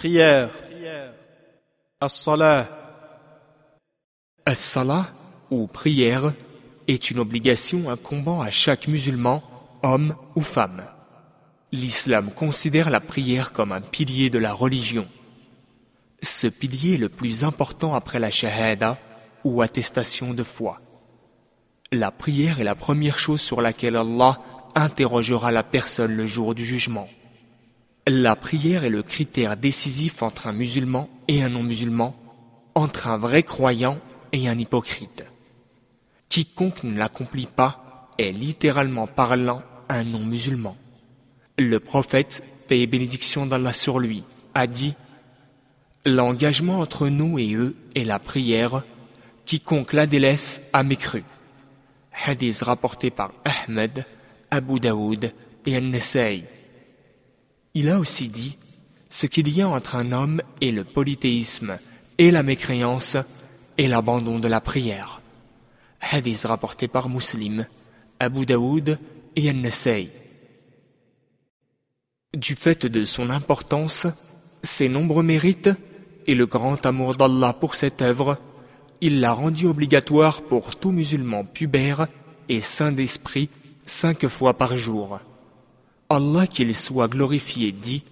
Prière. As-salah. As-salah, ou prière, est une obligation incombant à chaque musulman, homme ou femme. L'islam considère la prière comme un pilier de la religion. Ce pilier est le plus important après la shahada, ou attestation de foi. La prière est la première chose sur laquelle Allah interrogera la personne le jour du jugement. La prière est le critère décisif entre un musulman et un non-musulman, entre un vrai croyant et un hypocrite. Quiconque ne l'accomplit pas est littéralement parlant un non-musulman. Le prophète, paix bénédiction d'Allah sur lui, a dit L'engagement entre nous et eux est la prière, quiconque la délaisse a mécru. Hadith rapporté par Ahmed, Abu Daoud et An-Nasai. Il a aussi dit Ce qu'il y a entre un homme et le polythéisme et la mécréance et l'abandon de la prière. Hadith rapporté par Muslim, Abu Daoud et An-Nasai. Du fait de son importance, ses nombreux mérites et le grand amour d'Allah pour cette œuvre, il l'a rendu obligatoire pour tout musulman pubère et saint d'esprit cinq fois par jour. Allah qu'il soit glorifié dit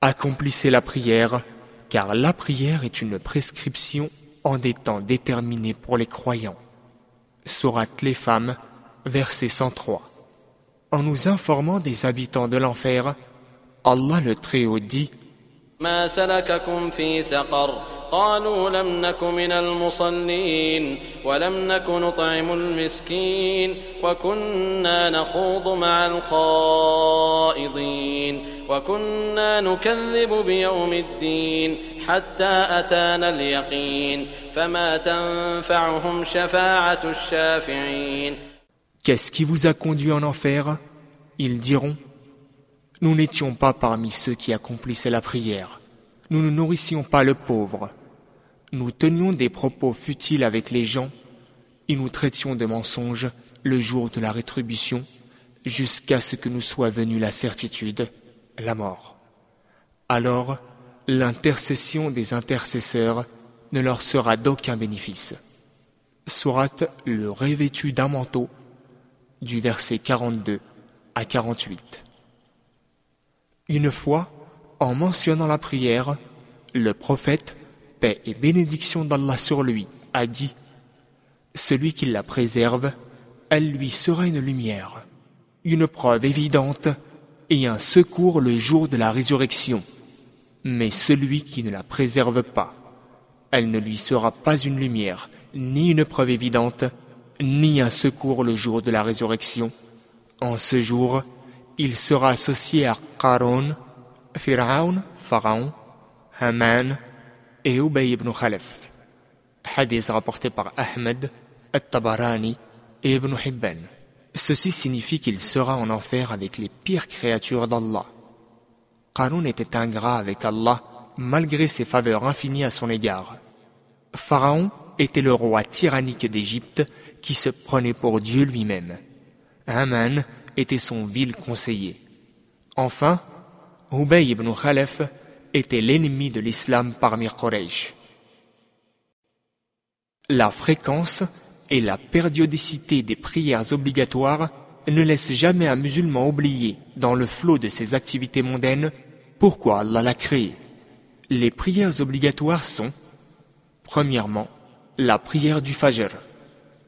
Accomplissez la prière, car la prière est une prescription en des temps déterminés pour les croyants. Surat les femmes, verset 103. En nous informant des habitants de l'enfer, Allah le Très-Haut dit قالوا لم نك من المصلين ولم نك نطعم المسكين وكنا نخوض مع الخائضين وكنا نكذب بيوم الدين حتى أتانا اليقين فما تنفعهم شفاعة الشافعين Qu'est-ce qui vous a conduit en enfer Ils diront Nous n'étions pas parmi ceux qui accomplissaient la prière. Nous ne nourrissions pas le pauvre. Nous tenions des propos futiles avec les gens et nous traitions de mensonges le jour de la rétribution jusqu'à ce que nous soit venue la certitude, la mort. Alors, l'intercession des intercesseurs ne leur sera d'aucun bénéfice. Surat le revêtu d'un manteau du verset 42 à 48. Une fois, en mentionnant la prière, le prophète, et bénédiction d'Allah sur lui, a dit Celui qui la préserve, elle lui sera une lumière, une preuve évidente et un secours le jour de la résurrection. Mais celui qui ne la préserve pas, elle ne lui sera pas une lumière, ni une preuve évidente, ni un secours le jour de la résurrection. En ce jour, il sera associé à Qaron, Pharaon, Pharaon, Haman et Ubay ibn Khalaf. Hadith rapporté par Ahmed, At-Tabarani et Ibn Hibban. Ceci signifie qu'il sera en enfer avec les pires créatures d'Allah. Qarun était ingrat avec Allah malgré ses faveurs infinies à son égard. Pharaon était le roi tyrannique d'Égypte qui se prenait pour Dieu lui-même. Haman était son vil conseiller. Enfin, Ubay ibn Khalaf était l'ennemi de l'islam parmi Quraysh. La fréquence et la périodicité des prières obligatoires ne laissent jamais un musulman oublier, dans le flot de ses activités mondaines, pourquoi Allah l'a créé. Les prières obligatoires sont, premièrement, la prière du Fajr.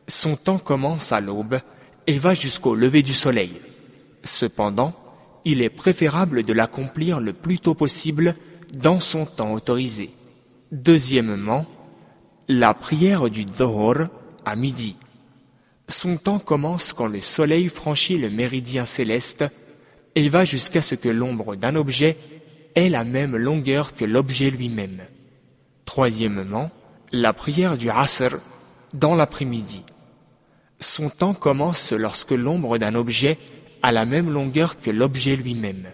Son temps commence à l'aube et va jusqu'au lever du soleil. Cependant, il est préférable de l'accomplir le plus tôt possible dans son temps autorisé. Deuxièmement, la prière du Dhuhr à midi. Son temps commence quand le soleil franchit le méridien céleste et va jusqu'à ce que l'ombre d'un objet ait la même longueur que l'objet lui-même. Troisièmement, la prière du Asr dans l'après-midi. Son temps commence lorsque l'ombre d'un objet a la même longueur que l'objet lui-même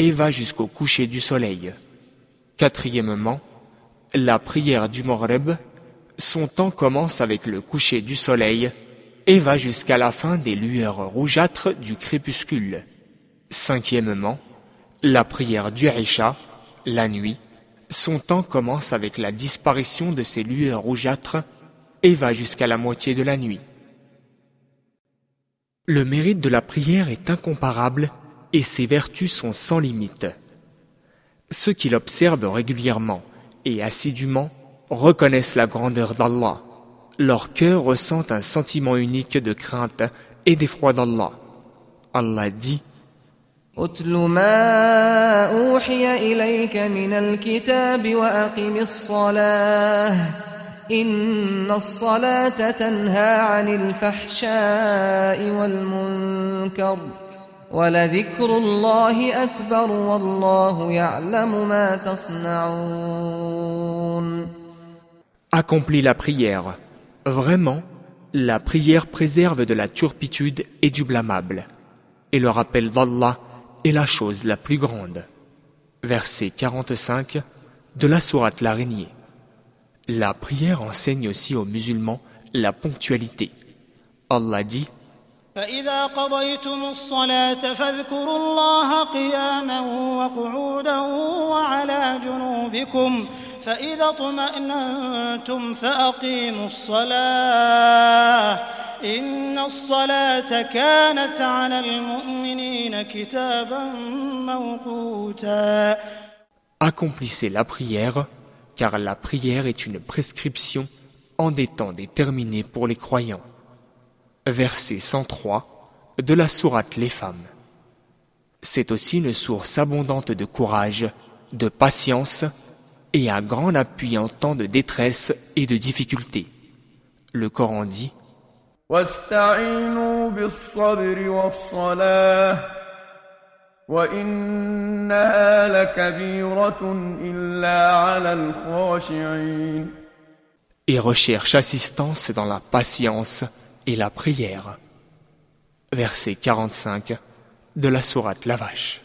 et va jusqu'au coucher du soleil. Quatrièmement, la prière du Moreb, son temps commence avec le coucher du soleil et va jusqu'à la fin des lueurs rougeâtres du crépuscule. Cinquièmement, la prière du Isha, la nuit, son temps commence avec la disparition de ces lueurs rougeâtres et va jusqu'à la moitié de la nuit. Le mérite de la prière est incomparable et ses vertus sont sans limite. Ceux qui l'observent régulièrement et assidûment reconnaissent la grandeur d'Allah. Leur cœur ressent un sentiment unique de crainte et d'effroi d'Allah. Allah dit Accomplis la prière. Vraiment, la prière préserve de la turpitude et du blâmable. Et le rappel d'Allah est la chose la plus grande. Verset 45 de la sourate l'araignée. La prière enseigne aussi aux musulmans la ponctualité. Allah dit فإذا قضيتم الصلاة فاذكروا الله قياما وقعودا وعلى جنوبكم فإذا اطمأننتم فأقيموا الصلاة إن الصلاة كانت على المؤمنين كتابا موقوتا Accomplissez la prière, car la prière est une prescription en des temps déterminés pour les croyants. verset 103 de la sourate Les femmes. C'est aussi une source abondante de courage, de patience et un grand appui en temps de détresse et de difficulté. Le Coran dit Et recherche assistance dans la patience et la prière. Verset 45 de la sourate La Vache.